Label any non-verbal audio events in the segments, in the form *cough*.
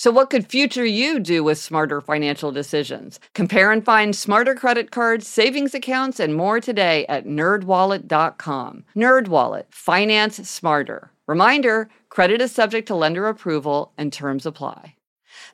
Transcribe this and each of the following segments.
So, what could future you do with smarter financial decisions? Compare and find smarter credit cards, savings accounts, and more today at nerdwallet.com. Nerdwallet, finance smarter. Reminder credit is subject to lender approval and terms apply.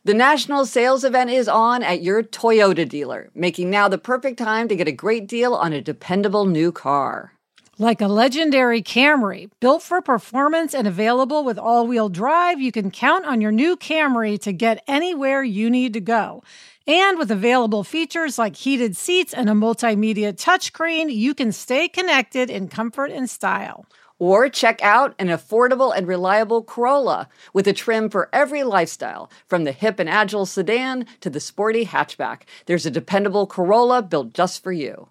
The national sales event is on at your Toyota dealer, making now the perfect time to get a great deal on a dependable new car. Like a legendary Camry, built for performance and available with all wheel drive, you can count on your new Camry to get anywhere you need to go. And with available features like heated seats and a multimedia touchscreen, you can stay connected in comfort and style. Or check out an affordable and reliable Corolla with a trim for every lifestyle, from the hip and agile sedan to the sporty hatchback. There's a dependable Corolla built just for you.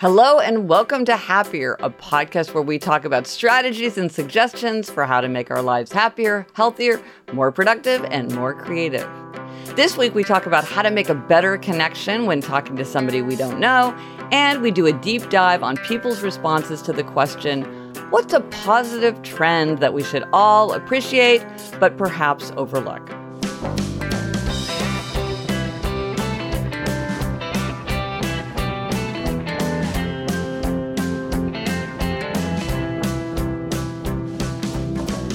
Hello, and welcome to Happier, a podcast where we talk about strategies and suggestions for how to make our lives happier, healthier, more productive, and more creative. This week, we talk about how to make a better connection when talking to somebody we don't know, and we do a deep dive on people's responses to the question what's a positive trend that we should all appreciate but perhaps overlook?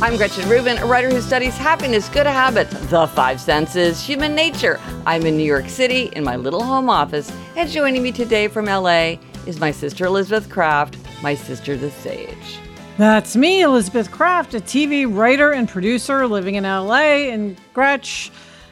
I'm Gretchen Rubin, a writer who studies happiness, good habits, the five senses, human nature. I'm in New York City in my little home office, and joining me today from LA is my sister Elizabeth Craft, my sister the Sage. That's me, Elizabeth Craft, a TV writer and producer living in LA. And Gretch,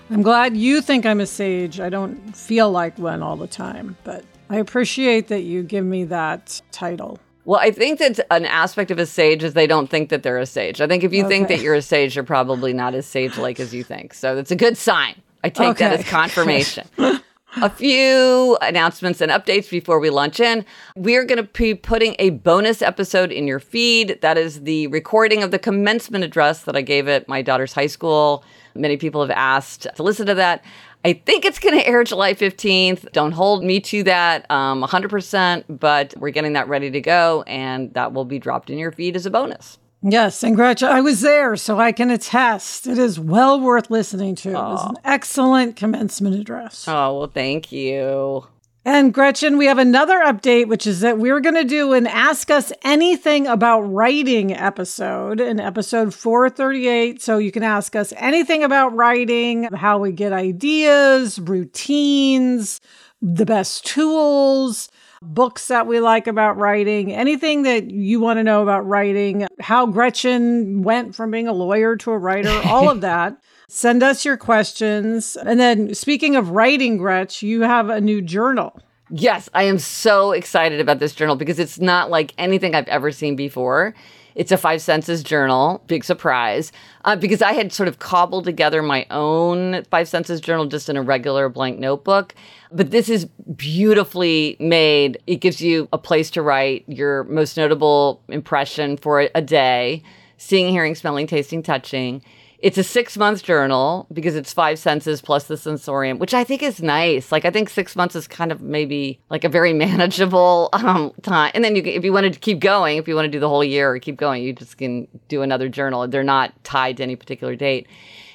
I'm glad you think I'm a sage. I don't feel like one all the time, but I appreciate that you give me that title. Well, I think that an aspect of a sage is they don't think that they're a sage. I think if you okay. think that you're a sage, you're probably not as sage like as you think. So that's a good sign. I take okay. that as *laughs* confirmation. a few announcements and updates before we launch in. We're going to be putting a bonus episode in your feed. That is the recording of the commencement address that I gave at my daughter's high school. Many people have asked to listen to that. I think it's going to air July 15th. Don't hold me to that um, 100%, but we're getting that ready to go, and that will be dropped in your feed as a bonus. Yes, and Gretchen, I was there, so I can attest. It is well worth listening to. Oh. It was an excellent commencement address. Oh, well, thank you. And Gretchen, we have another update, which is that we're going to do an Ask Us Anything About Writing episode in episode 438. So you can ask us anything about writing, how we get ideas, routines, the best tools, books that we like about writing, anything that you want to know about writing, how Gretchen went from being a lawyer to a writer, all of *laughs* that. Send us your questions. And then, speaking of writing, Gretch, you have a new journal. Yes, I am so excited about this journal because it's not like anything I've ever seen before. It's a five senses journal, big surprise, uh, because I had sort of cobbled together my own five senses journal just in a regular blank notebook. But this is beautifully made. It gives you a place to write your most notable impression for a day seeing, hearing, smelling, tasting, touching. It's a six month journal because it's five senses plus the sensorium, which I think is nice. Like I think six months is kind of maybe like a very *laughs* manageable um, time. And then you, if you wanted to keep going, if you want to do the whole year or keep going, you just can do another journal. They're not tied to any particular date.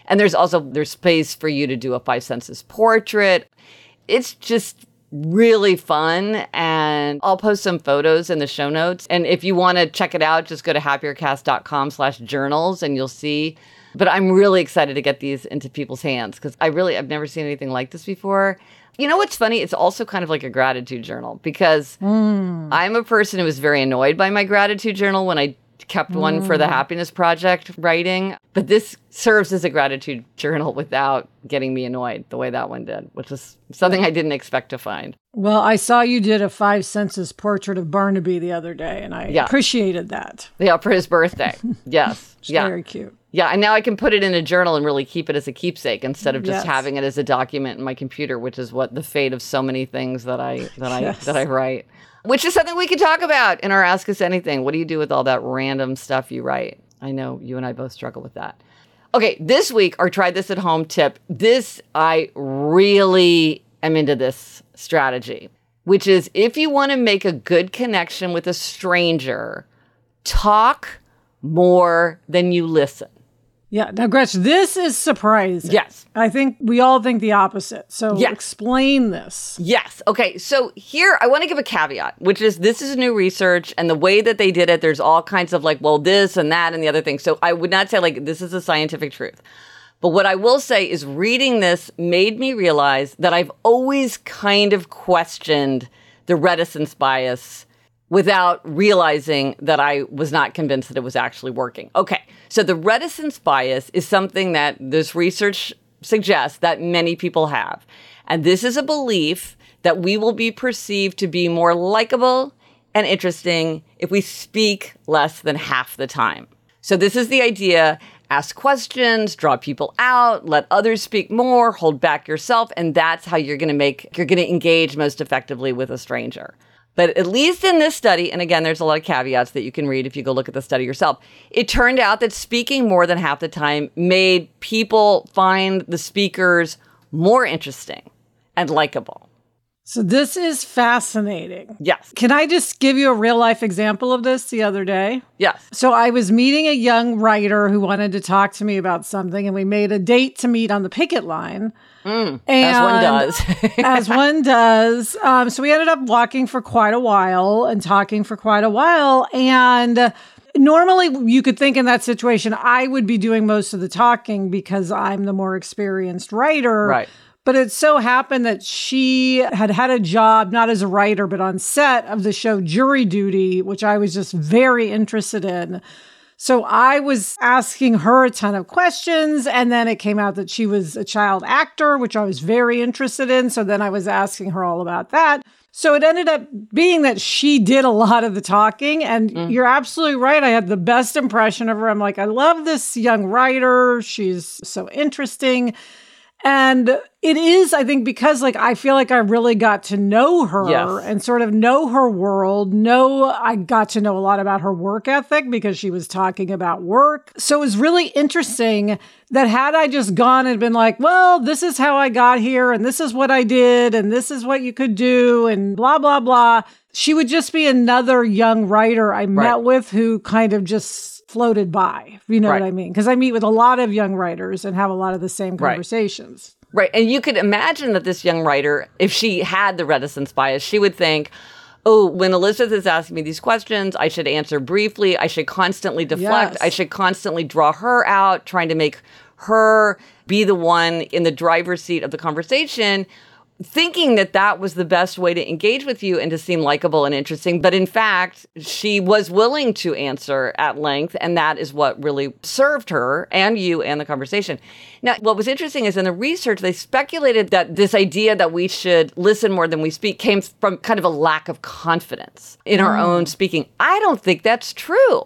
And there's also there's space for you to do a five senses portrait. It's just really fun and I'll post some photos in the show notes. And if you want to check it out, just go to happiercast.com slash journals and you'll see but I'm really excited to get these into people's hands because I really, I've never seen anything like this before. You know what's funny? It's also kind of like a gratitude journal because mm. I'm a person who was very annoyed by my gratitude journal when I kept one for the happiness project writing. But this serves as a gratitude journal *laughs* without getting me annoyed the way that one did, which is something I didn't expect to find. Well, I saw you did a five senses portrait of Barnaby the other day, and I Yeah. appreciated that. Yeah, for his birthday. *laughs* Yes. It's yeah. very cute. Yeah, and now I can put it in a journal and really keep it as a keepsake instead of just Yes. having it as a document in my computer, which is what the fate of so many things that I that I Yes. that I write. Which is something we could talk about in our Ask Us Anything. What do you do with all that random stuff you write? I know you and I both struggle with that. Okay, this week our try this at home tip. This I really am into this strategy, which is if you want to make a good connection with a stranger, talk more than you listen. Yeah. Now, Gretch, this is surprising. Yes. I think we all think the opposite. So Yes. explain this. Yes. Okay. So here I want to give a caveat, which is this is new research and the way that they did it, there's all kinds of like, well, this and that and the other thing. So I would not say like this is a scientific truth. But what I will say is reading this made me realize that I've always kind of questioned the reticence bias without realizing that I was not convinced that it was actually working. Okay, so the reticence bias is something that this research suggests that many people have. And this is a belief that we will be perceived to be more likable and interesting if we speak less than half the time. So this is the idea ask questions, draw people out, let others speak more, hold back yourself, and that's how you're going to make you're going to engage most effectively with a stranger. But at least in this study, and again, there's a lot of caveats that you can read if you go look at the study yourself, it turned out that speaking more than half the time made people find the speakers more interesting and likable. So this is fascinating. Yes. Can I just give you a real life example of this the other day? Yes. So I was meeting a young writer who wanted to talk to me about something, and we made a date to meet on the picket line. Mm, As one does. *laughs* as one does. Um, so we ended up walking for quite a while and talking for quite a while. And normally you could think in that situation, I would be doing most of the talking because I'm the more experienced writer. Right. But it so happened that she had had a job, not as a writer, but on set of the show Jury Duty, which I was just very interested in. So I was asking her a ton of questions, and then it came out that she was a child actor, which I was very interested in. So then I was asking her all about that. So it ended up being that she did a lot of the talking, and mm. you're absolutely right. I had the best impression of her. I'm like, I love this young writer. She's so interesting. And it is, I think, because like I feel like I really got to know her Yes. and sort of know her world. Know I got to know a lot about her work ethic because she was talking about work. So it was really interesting that had I just gone and been like, well, this is how I got here and this is what I did and this is what you could do and blah, blah, blah. She would just be another young writer I met Right. with who kind of just floated by. You know Right. what I mean? Because I meet with a lot of young writers and have a lot of the same Right. conversations. Right. And you could imagine that this young writer, if she had the reticence bias, she would think, oh, when Elizabeth is asking me these questions, I should answer briefly. I should constantly deflect. Yes. I should constantly draw her out, trying to make her be the one in the driver's seat of the conversation. Thinking that that was the best way to engage with you and to seem likable and interesting. But in fact, she was willing to answer at length. And that is what really served her and you and the conversation. Now, what was interesting is in the research, they speculated that this idea that we should listen more than we speak came from kind of a lack of confidence in our mm. own speaking. I don't think that's true.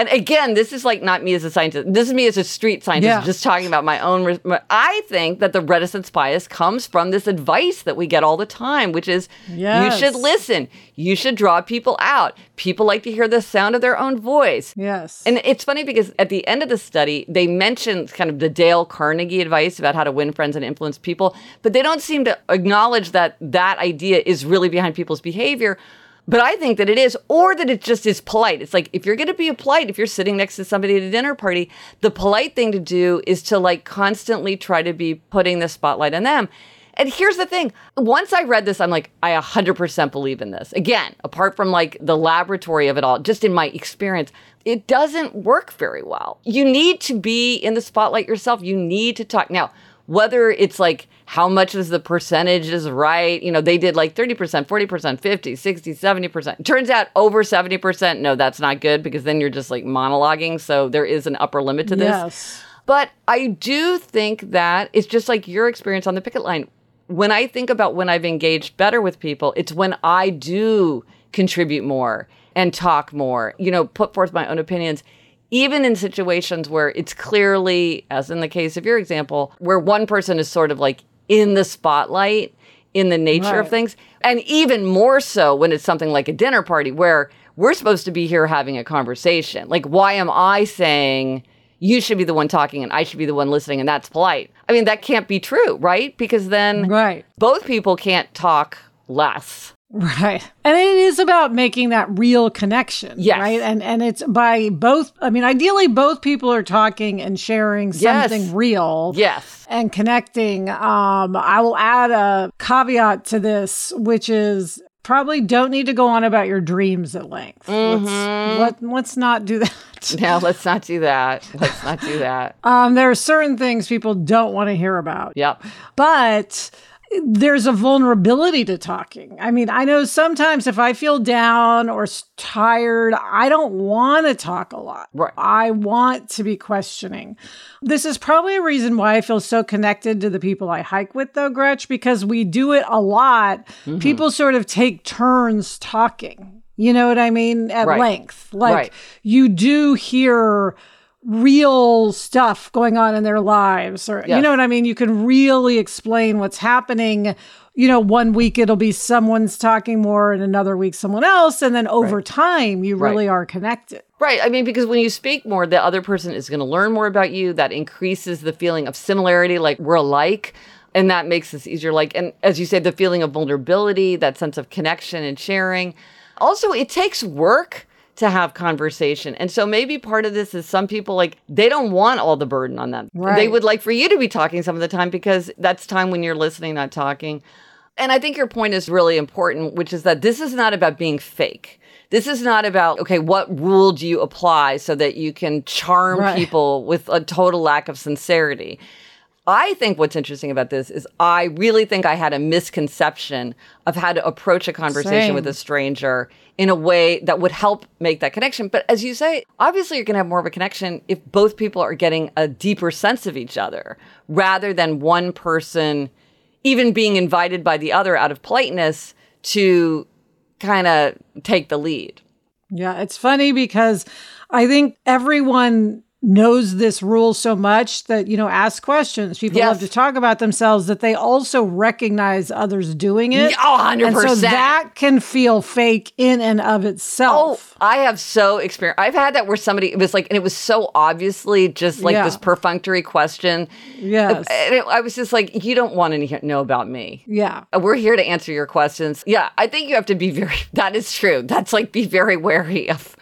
And again, this is like not me as a scientist. This is me as a street scientist, Yeah. just talking about my own. my- I think that the reticence bias comes from this advice that we get all the time, which is Yes. you should listen, you should draw people out. People like to hear the sound of their own voice. Yes. And it's funny because at the end of the study, they mentioned kind of the Dale Carnegie advice about how to win friends and influence people, but they don't seem to acknowledge that that idea is really behind people's behavior. But I think that it is, or that it just is polite. It's like if you're going to be polite, if you're sitting next to somebody at a dinner party, the polite thing to do is to like constantly try to be putting the spotlight on them. And here's the thing once I read this, I'm like, I 100% believe in this. Again, apart from like the laboratory of it all, just in my experience, it doesn't work very well. You need to be in the spotlight yourself. You need to talk. Now, whether it's like how much is the percentage is right. You know, they did like 30%, 40%, 50, 60, 70%. Turns out over 70%, no, that's not good because then you're just like monologuing. So there is an upper limit to this. Yes. But I do think that it's just like your experience on the picket line. When I think about when I've engaged better with people, it's when I do contribute more and talk more, you know, put forth my own opinions even in situations where it's clearly, as in the case of your example, where one person is sort of like in the spotlight in the nature of things. And even more so when it's something like a dinner party where we're supposed to be here having a conversation. Like, why am I saying you should be the one talking and I should be the one listening and that's polite? I mean, that can't be true, right? Because then Right. both people can't talk less. Right. And it is about making that real connection. Yes. Right. And and it's by both I mean, ideally both people are talking and sharing Yes. something real. Yes. And connecting. Um, I will add a caveat to this, which is probably don't need to go on about your dreams at length. Mm-hmm. Let's, let, let's not do *laughs* that. Now, let's not do that. Let's not do that. Um, there are certain things people don't want to hear about. Yep. but there's a vulnerability to talking. I mean, I know sometimes if I feel down or tired, I don't want to talk a lot. Right. I want to be questioning. This is probably a reason why I feel so connected to the people I hike with, though, Gretch, because we do it a lot. Mm-hmm. People sort of take turns talking. You know what I mean? At Right. length. Like Right. you do hear real stuff going on in their lives or you know what I mean? You can really explain what's happening. You know, one week it'll be someone's talking more and another week someone else. And then over time, you Right. really are connected. Right. I mean, because when you speak more, the other person is going to learn more about you. That increases the feeling of similarity, like we're alike. And that makes this easier. Like, and as you say, the feeling of vulnerability, that sense of connection and sharing. Also, it takes work to have conversation. And so maybe part of this is some people like they don't want all the burden on them. They would like for you to be talking some of the time because that's time when you're listening, not talking. And I think your point is really important, which is that this is not about being fake. This is not about, okay, what rule do you apply so that you can charm Right. people with a total lack of sincerity? I think what's interesting about this is I really think I had a misconception of how to approach a conversation Same. with a stranger in a way that would help make that connection. But as you say, obviously you're going to have more of a connection if both people are getting a deeper sense of each other rather than one person even being invited by the other out of politeness to kind of take the lead. Yeah, it's funny because I think everyone knows this rule so much that, you know, ask questions. People Yes. love to talk about themselves, that they also recognize others doing it. Yeah, oh, 100%. And so that can feel fake in and of itself Oh. I have so experienced. I've had that where somebody it was like, and it was so obviously just like Yeah. this perfunctory question. yes. And it, I was just like, you don't want to know about me. yeah. Uh, we're here to answer your questions. Yeah, I think you have to be very. *laughs* That is true. That's like be very wary of.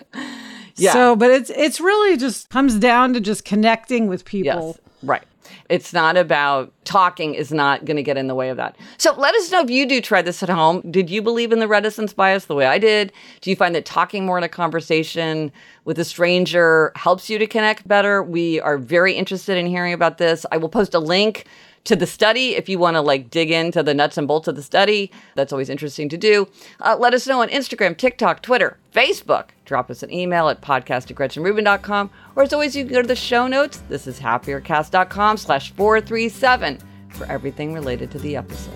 Yeah. So, but it's it's really just comes down to just connecting with people. Yes, right. It's not about talking is not going to get in the way of that. So let us know if you do try this at home. Did you believe in the reticence bias the way I did? Do you find that talking more in a conversation with a stranger helps you to connect better? We are very interested in hearing about this. I will post a link to the study if you want to like dig into the nuts and bolts of the study. That's always interesting to do. Uh, let us know on Instagram, TikTok, Twitter, Facebook. Drop us an email at podcast at gretchenrubin.com. Or as always, you can go to the show notes. This is happiercast.com slash 437 for everything related to the episode.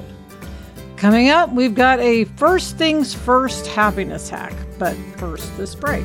Coming up, we've got a first things first happiness hack. But first, this break.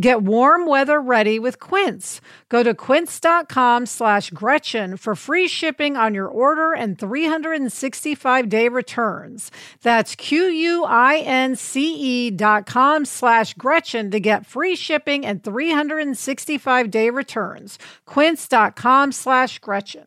Get warm weather ready with Quince. Go to quince.com slash Gretchen for free shipping on your order and 365 day returns. That's Q-U-I-N-C-E dot com slash Gretchen to get free shipping and 365 day returns. Quince.com slash Gretchen.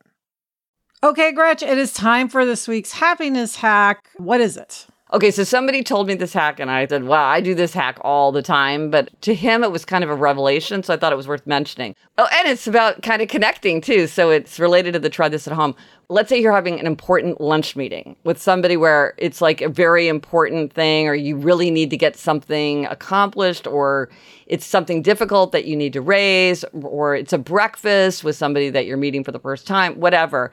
Okay, Gretchen, it is time for this week's happiness hack. What is it? Okay, so somebody told me this hack, and I said, wow, I do this hack all the time. But to him, it was kind of a revelation. So I thought it was worth mentioning. Oh, and it's about kind of connecting too. So it's related to the try this at home. Let's say you're having an important lunch meeting with somebody where it's like a very important thing, or you really need to get something accomplished, or it's something difficult that you need to raise, or it's a breakfast with somebody that you're meeting for the first time, whatever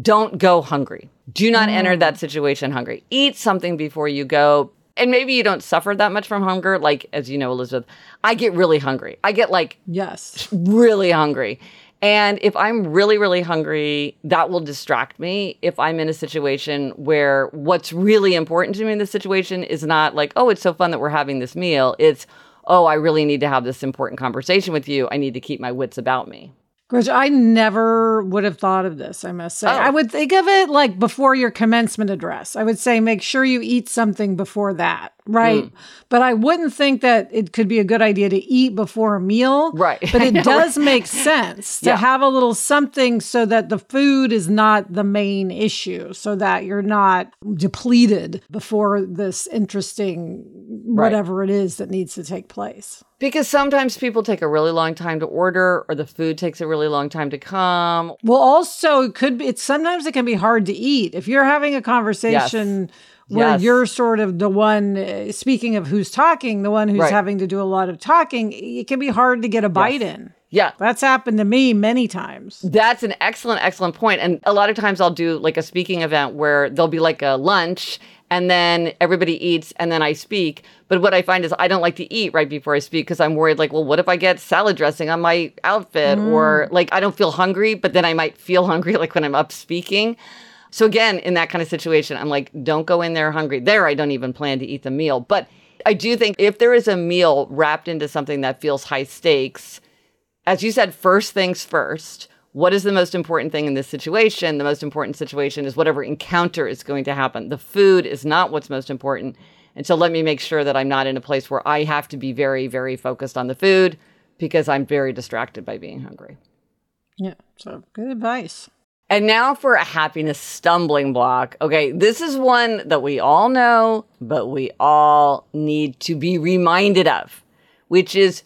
don't go hungry. Do not mm. enter that situation hungry. Eat something before you go. And maybe you don't suffer that much from hunger. Like, as you know, Elizabeth, I get really hungry. I get like, yes, really hungry. And if I'm really, really hungry, that will distract me. If I'm in a situation where what's really important to me in the situation is not like, oh, it's so fun that we're having this meal. It's, oh, I really need to have this important conversation with you. I need to keep my wits about me. Gretchen, I never would have thought of this, I must say. Oh. I would think of it like before your commencement address. I would say make sure you eat something before that right? Mm. But I wouldn't think that it could be a good idea to eat before a meal. Right. But it *laughs* does make sense to yeah. have a little something so that the food is not the main issue, so that you're not depleted before this interesting whatever right. it is that needs to take place. Because sometimes people take a really long time to order or the food takes a really long time to come. Well, also it could be it's sometimes it can be hard to eat. If you're having a conversation yes where yes. you're sort of the one uh, speaking of who's talking the one who's right. having to do a lot of talking it can be hard to get a bite yes. in yeah that's happened to me many times that's an excellent excellent point. point and a lot of times i'll do like a speaking event where there'll be like a lunch and then everybody eats and then I speak. But what I find is I don't like to eat right before I speak because I'm worried like, well, what if I get salad dressing on my outfit mm. or like I don't feel hungry, but then I might feel *laughs* hungry like when I'm up speaking. So again, in that kind of situation, I'm like, don't go in there hungry. There, I don't even plan to eat the meal. But I do think if there is a meal wrapped into something that feels high stakes, as you said, first things first. What is the most important thing in this situation? The most important situation is whatever encounter is going to happen. The food is not what's most important. And so let me make sure that I'm not in a place where I have to be very, very focused on the food because I'm very distracted by being hungry. Yeah. So good advice. And now for a happiness stumbling block. Okay, this is one that we all know, but we all need to be reminded of, which is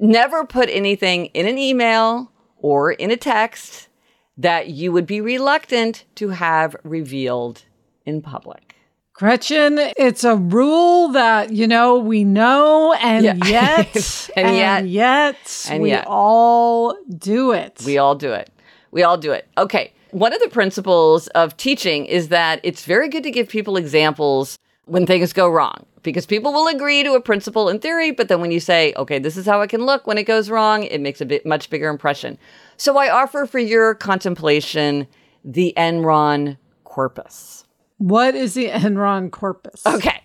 never put anything in an email or in a text that you would be reluctant to have revealed in public. Gretchen, it's a rule that, you know, we know, and yeah. *laughs* yet, and, and, yet, yet, and we yet. all do it. We all do it. We all do it. Okay. One of the principles of teaching is that it's very good to give people examples when things go wrong because people will agree to a principle in theory, but then when you say, okay, this is how it can look when it goes wrong, it makes a bit much bigger impression. So I offer for your contemplation the Enron corpus. What is the Enron corpus? Okay.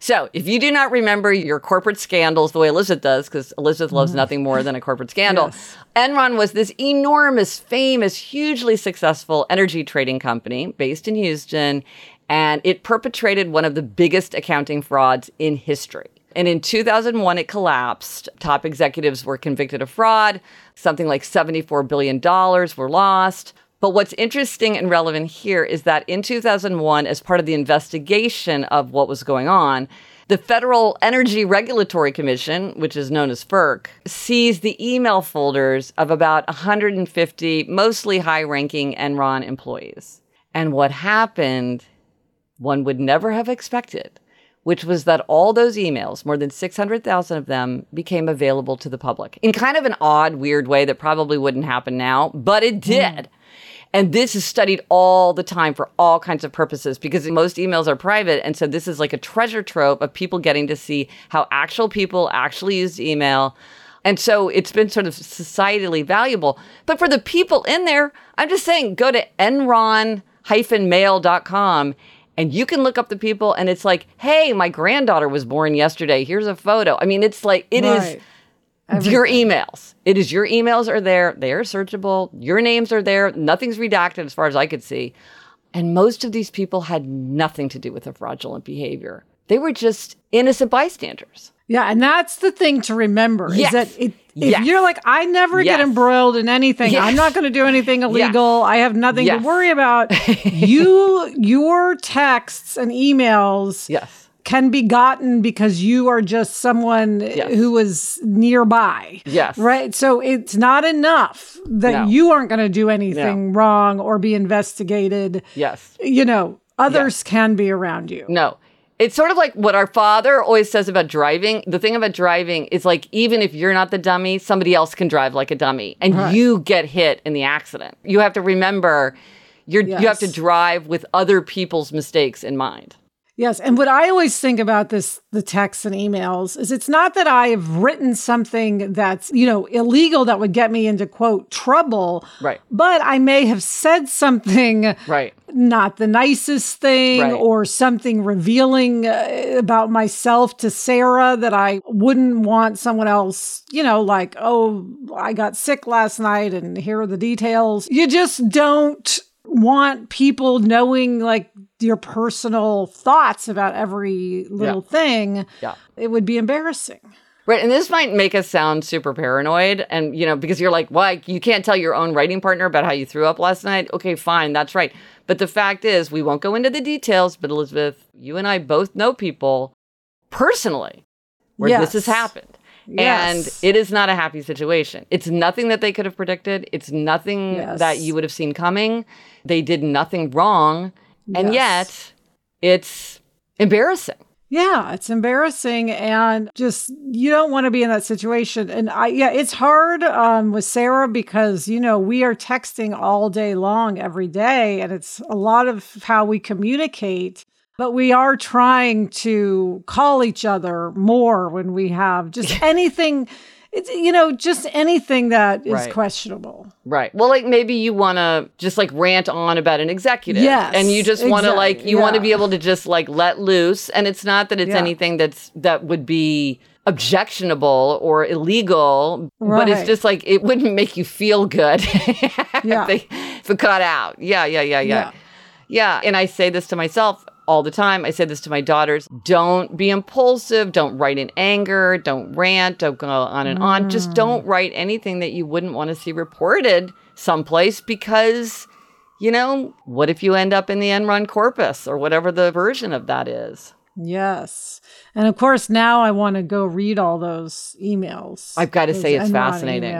So, if you do not remember your corporate scandals the way Elizabeth does, because Elizabeth loves mm-hmm. nothing more than a corporate scandal, yes. Enron was this enormous, famous, hugely successful energy trading company based in Houston, and it perpetrated one of the biggest accounting frauds in history. And in 2001, it collapsed. Top executives were convicted of fraud. Something like $74 billion were lost. But what's interesting and relevant here is that in 2001, as part of the investigation of what was going on, the Federal Energy Regulatory Commission, which is known as FERC, seized the email folders of about 150 mostly high ranking Enron employees. And what happened, one would never have expected, which was that all those emails, more than 600,000 of them, became available to the public in kind of an odd, weird way that probably wouldn't happen now, but it did. Mm. And this is studied all the time for all kinds of purposes because most emails are private. And so this is like a treasure trove of people getting to see how actual people actually use email. And so it's been sort of societally valuable. But for the people in there, I'm just saying go to enron-mail.com and you can look up the people and it's like, hey, my granddaughter was born yesterday. Here's a photo. I mean, it's like, it right. is Your emails. It is your emails are there. They are searchable. Your names are there. Nothing's redacted as far as I could see. And most of these people had nothing to do with the fraudulent behavior. They were just innocent bystanders. Yeah, and that's the thing to remember Yes. is that it, if Yes. you're like, I never get embroiled in anything. I'm not going to do anything *laughs* illegal. I have nothing Yes. to worry about. *laughs* you, your texts and emails Yes. Can be gotten because you are just someone Yes. who is nearby. Yes. Right. So it's not enough that No. you aren't going to do anything wrong or be investigated. Yes. You know, others can be around you. No. It's sort of like what our father always says about driving. The thing about driving is like even if you're not the dummy, somebody else can drive like a dummy and Right. you get hit in the accident. You have to remember you're you have to drive with other people's mistakes in mind. Yes, and what I always think about this the texts and emails is it's not that I have written something that's, you know, illegal that would get me into quote trouble, Right. but I may have said something Right. not the nicest thing Right. or something revealing uh, about myself to Sarah that I wouldn't want someone else, you know, like, oh, I got sick last night and here are the details. You just don't want people knowing like your personal thoughts about every little thing. Yeah. It would be embarrassing. Right. And this might make us sound super paranoid. And, you know, because you're like, why? You can't tell your own writing partner about how you threw up last night. Okay, fine. That's right. But the fact is, we won't go into the details, but Elizabeth, you and I both know people personally where this has happened. Yes. And it is not a happy situation. It's nothing that they could have predicted. It's nothing Yes. that you would have seen coming. They did nothing wrong. And Yes. yet, it's embarrassing. Yeah, it's embarrassing and just you don't want to be in that situation. And I yeah, it's hard um with Sarah because you know, we are texting all day long every day and it's a lot of how we communicate. But we are trying to call each other more when we have just *laughs* anything it's you know, just anything that is Right. questionable. Right. Well, like maybe you want to just like rant on about an executive. Yes, And you just want to like, exactly, you want to be able to just like let loose. And it's not that it's Yeah. anything that's, that would be objectionable or illegal, but it's just like, it wouldn't make you feel good *laughs* Yeah. if, they, if it got out. Yeah, yeah, yeah, yeah. Yeah. Yeah. And I say this to myself all the time. I said this to my daughters. Don't be impulsive. Don't write in anger. Don't rant. Don't go on and on. Just mm. don't write anything that you wouldn't want to see reported someplace because, you know, what if you end up in the Enron corpus or whatever the version of that is? Yes. And of course now I want to go read all those emails. I've got to say it's fascinating.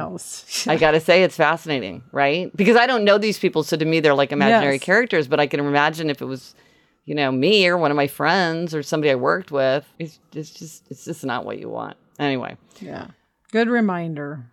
I got to say it's fascinating, right? Because I don't know these people. So to me, they're like imaginary Yes. characters, but I can imagine if it was, you know, me or one of my friends or somebody I worked with, it's, it's just, it's just not what you want. Anyway. Yeah. Good reminder.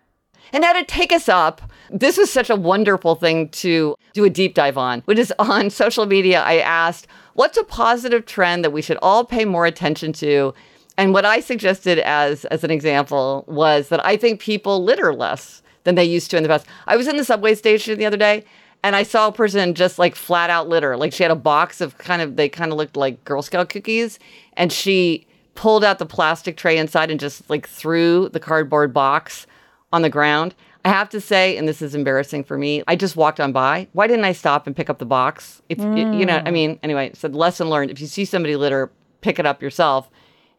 And now to take us up, this was such a wonderful thing to do a deep dive on, which is on *laughs* social media. I asked, what's a positive trend that we should all pay more attention to? And what I suggested as, as an example was that I think people litter less than they used to in the past. I was in the subway station the other day and I saw a person just like flat out litter. Like she had a box of kind of, they kind of looked like Girl Scout cookies. And she pulled out the plastic tray inside and just like threw the cardboard box on the ground. I have to say, and this is embarrassing for me, I just walked on by. Why didn't I stop and pick up the box? If you know, I mm. mean, anyway, so lesson learned: if you see somebody litter, pick it up yourself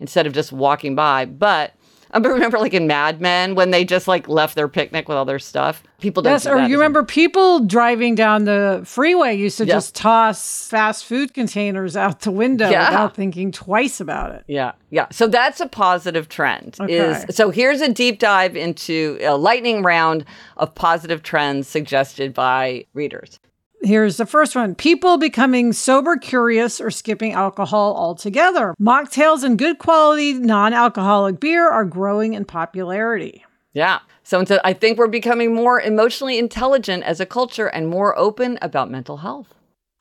instead of just walking by. But I remember, like in Mad Men, when they just like left their picnic with all their stuff. People don't. Yes, or you remember people driving down the freeway used to Yeah. just toss fast food containers out the window Yeah. without thinking twice about it. Yeah, yeah. So that's a positive trend. Okay. Is so here's a deep dive into a lightning round of positive trends suggested by readers. Here's the first one people becoming sober curious or skipping alcohol altogether. Mocktails and good quality non alcoholic beer are growing in popularity. Yeah. So I think we're becoming more emotionally intelligent as a culture and more open about mental health.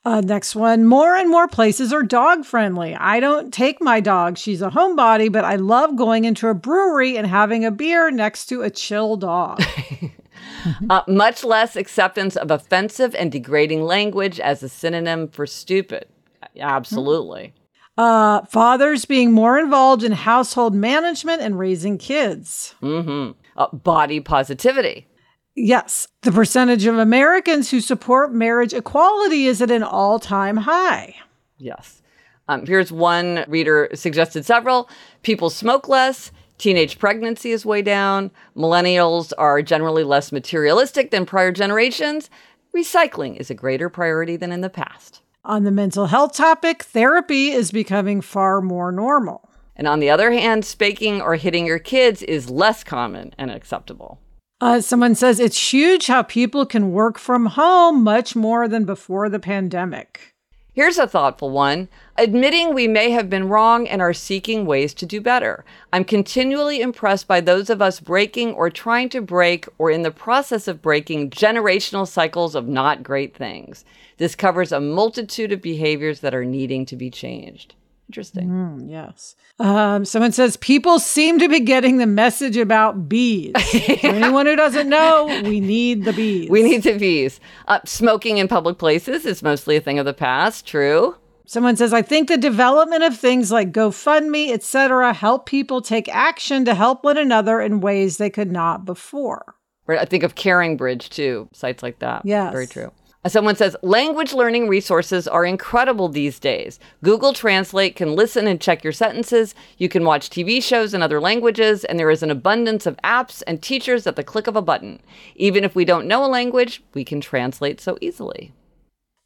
Uh, next one more and more places are dog friendly. I don't take my dog. She's a homebody, but I love going into a brewery and having a beer next to a chill dog. *laughs* *laughs* Uh, much less acceptance of offensive and degrading language as a synonym for stupid. Absolutely. Uh, fathers being more involved in household management and raising kids. Mm-hmm. uh, body positivity. Yes, the percentage of Americans who support marriage equality is at an all time high. Yes. Um, here's one reader suggested several. People smoke less. Teenage pregnancy is way down. Millennials are generally less materialistic than prior generations. Recycling is a greater priority than in the past. On the mental health topic, therapy is becoming far more normal. And on the other hand, spanking or hitting your kids is less common and acceptable. Uh, someone says it's huge how people can work from home much more than before the pandemic. Here's a thoughtful one admitting we may have been wrong and are seeking ways to do better. I'm continually impressed by those of us breaking or trying to break or in the process of breaking generational cycles of not great things. This covers a multitude of behaviors that are needing to be changed. Interesting. Mm, yes. Um, someone says people seem to be getting the message about bees. *laughs* For anyone who doesn't know, we need the bees. We need the bees. Uh, smoking in public places is mostly a thing of the past. True. Someone says, I think the development of things like GoFundMe, etc., help people take action to help one another in ways they could not before. Right. I think of Caring Bridge too, sites like that. Yes. Very true. Someone says language learning resources are incredible these days. Google Translate can listen and check your sentences. You can watch TV shows in other languages, and there is an abundance of apps and teachers at the click of a button. Even if we don't know a language, we can translate so easily.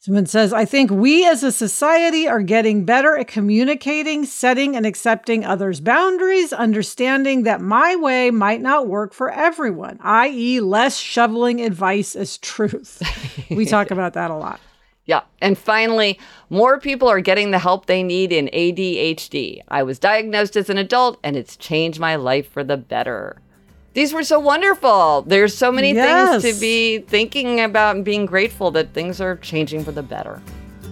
Someone says, I think we as a society are getting better at communicating, setting, and accepting others' boundaries, understanding that my way might not work for everyone, i.e., less shoveling advice as truth. *laughs* we talk about that a lot. Yeah. And finally, more people are getting the help they need in ADHD. I was diagnosed as an adult, and it's changed my life for the better. These were so wonderful. There's so many yes. things to be thinking about and being grateful that things are changing for the better.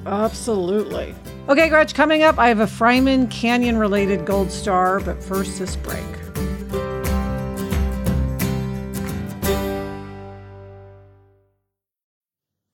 Absolutely. Okay, Gretch, coming up, I have a Fryman Canyon related gold star, but first this break.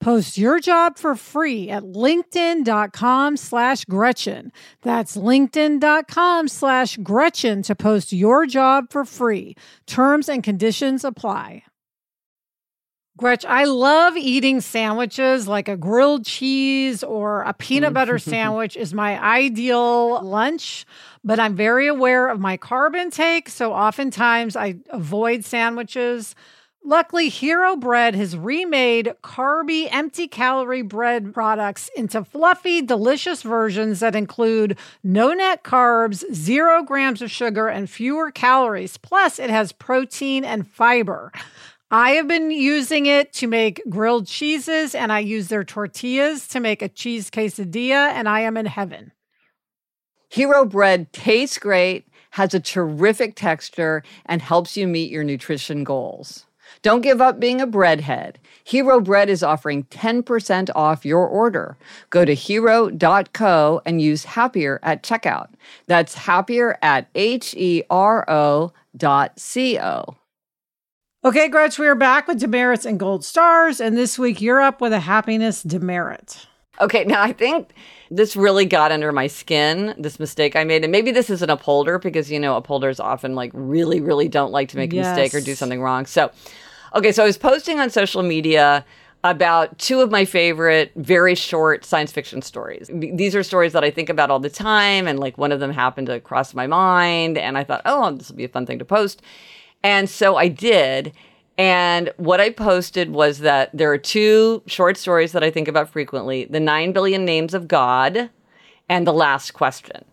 Post your job for free at linkedin.com slash Gretchen. That's linkedin.com slash Gretchen to post your job for free. Terms and conditions apply. Gretch, I love eating sandwiches like a grilled cheese or a peanut butter mm. *laughs* sandwich is my ideal lunch, but I'm very aware of my carb intake, so oftentimes I avoid sandwiches. Luckily, Hero Bread has remade carby, empty calorie bread products into fluffy, delicious versions that include no net carbs, zero grams of sugar, and fewer calories. Plus, it has protein and fiber. I have been using it to make grilled cheeses, and I use their tortillas to make a cheese quesadilla, and I am in heaven. Hero Bread tastes great, has a terrific texture, and helps you meet your nutrition goals. Don't give up being a breadhead. Hero Bread is offering 10% off your order. Go to hero.co and use happier at checkout. That's happier at H E R O dot C O. Okay, Gretch, we are back with demerits and gold stars, and this week you're up with a happiness demerit. Okay, now I think this really got under my skin, this mistake I made. And maybe this is an upholder because, you know, upholders often like really, really don't like to make a mistake or do something wrong. So, okay, so I was posting on social media about two of my favorite very short science fiction stories. These are stories that I think about all the time. And like one of them happened to cross my mind. And I thought, oh, this will be a fun thing to post. And so I did. And what I posted was that there are two short stories that I think about frequently The Nine Billion Names of God and The Last Question.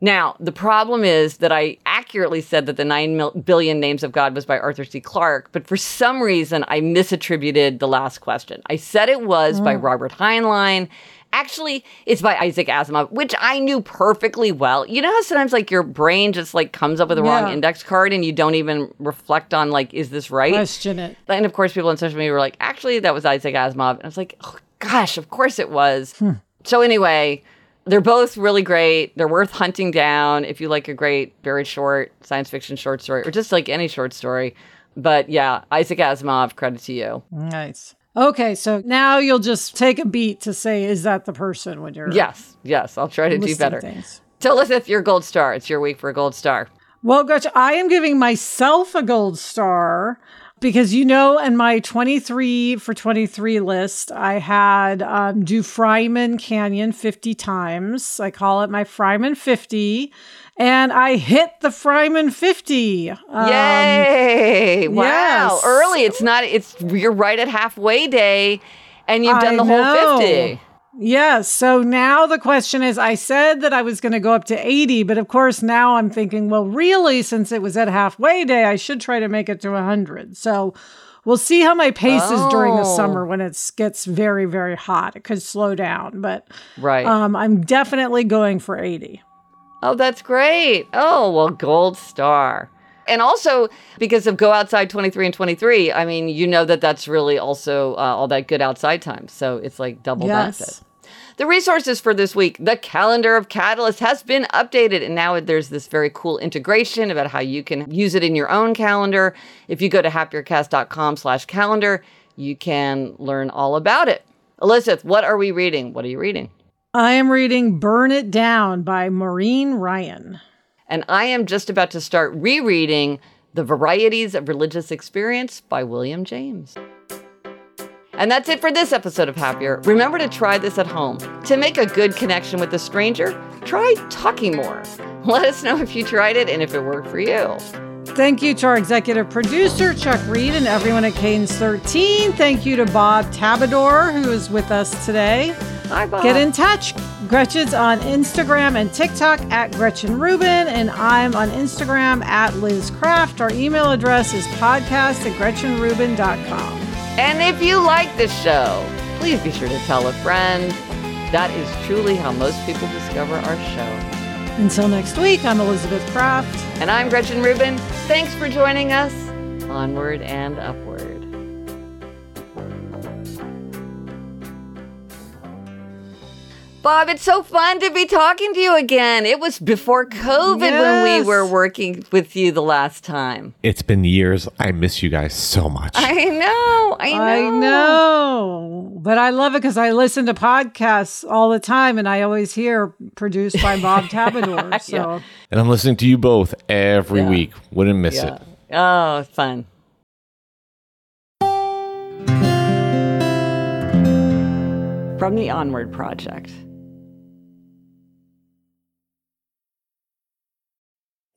Now, the problem is that I accurately said that the nine mil- billion names of God was by Arthur C. Clarke, but for some reason I misattributed the last question. I said it was by mm. Robert Heinlein. Actually, it's by Isaac Asimov, which I knew perfectly well. You know how sometimes like your brain just like comes up with the wrong index card and you don't even reflect on like, is this right? Question it. And of course, people on social media were like, actually, that was Isaac Asimov. And I was like, oh, gosh, of course it was. Hmm. So, anyway, they're both really great. They're worth hunting down if you like a great, very short science fiction short story or just like any short story. But yeah, Isaac Asimov, credit to you. Nice. Okay, so now you'll just take a beat to say, is that the person when you're Yes, yes, I'll try to do better. things. Tilithith, your gold star. It's your week for a gold star. Well, Gretchen, I am giving myself a gold star because you know, in my 23 for 23 list, I had um, do Fryman Canyon 50 times. I call it my Fryman 50. And I hit the Fryman 50. Um, Yay! Wow. Yes. Early. It's not, it's, you're right at halfway day and you've done I the know. whole 50. Yeah. So now the question is I said that I was going to go up to 80, but of course now I'm thinking, well, really, since it was at halfway day, I should try to make it to 100. So we'll see how my pace oh. is during the oh. summer when it gets very, very hot. It could slow down, but right. Um, I'm definitely going for 80. Oh, that's great. Oh, well, gold star. And also because of Go Outside 23 and 23, I mean, you know that that's really also uh, all that good outside time. So it's like double yes. that. The resources for this week, the calendar of Catalyst has been updated, and now there's this very cool integration about how you can use it in your own calendar. If you go to happiercast.com slash calendar, you can learn all about it. Elizabeth, what are we reading? What are you reading? I am reading Burn It Down by Maureen Ryan. and I am just about to start rereading The Varieties of Religious Experience by William James. And that's it for this episode of Happier. Remember to try this at home. To make a good connection with a stranger, try talking more. *laughs* Let us know if you tried it and if it worked for you. Thank you to our executive producer, Chuck Reed, and everyone at Cadence13. Thank you to Bob Tabador, who is with us today. Bye bye. Get in touch. Gretchen's on Instagram and TikTok at Gretchen Rubin, and I'm on Instagram at Liz Craft. Our email address is podcast at GretchenRubin.com. And if you like this show, please be sure to tell a friend. That is truly how most people discover our show. Until next week, I'm Elizabeth Craft. And I'm Gretchen Rubin. Thanks for joining us. Onward and upward. Bob, it's so fun to be talking to you again. It was before COVID when we were working with you the last time. It's been years. I miss you guys so much. I know. I know. I know, but I love it because I listen to podcasts all the time, and I always hear produced by Bob *laughs* Tabador. So and I'm listening to you both every week. Wouldn't miss Yeah. it. Oh, fun. From the Onward Project.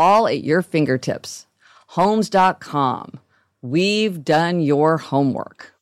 all at your fingertips. Homes.com. We've done your homework.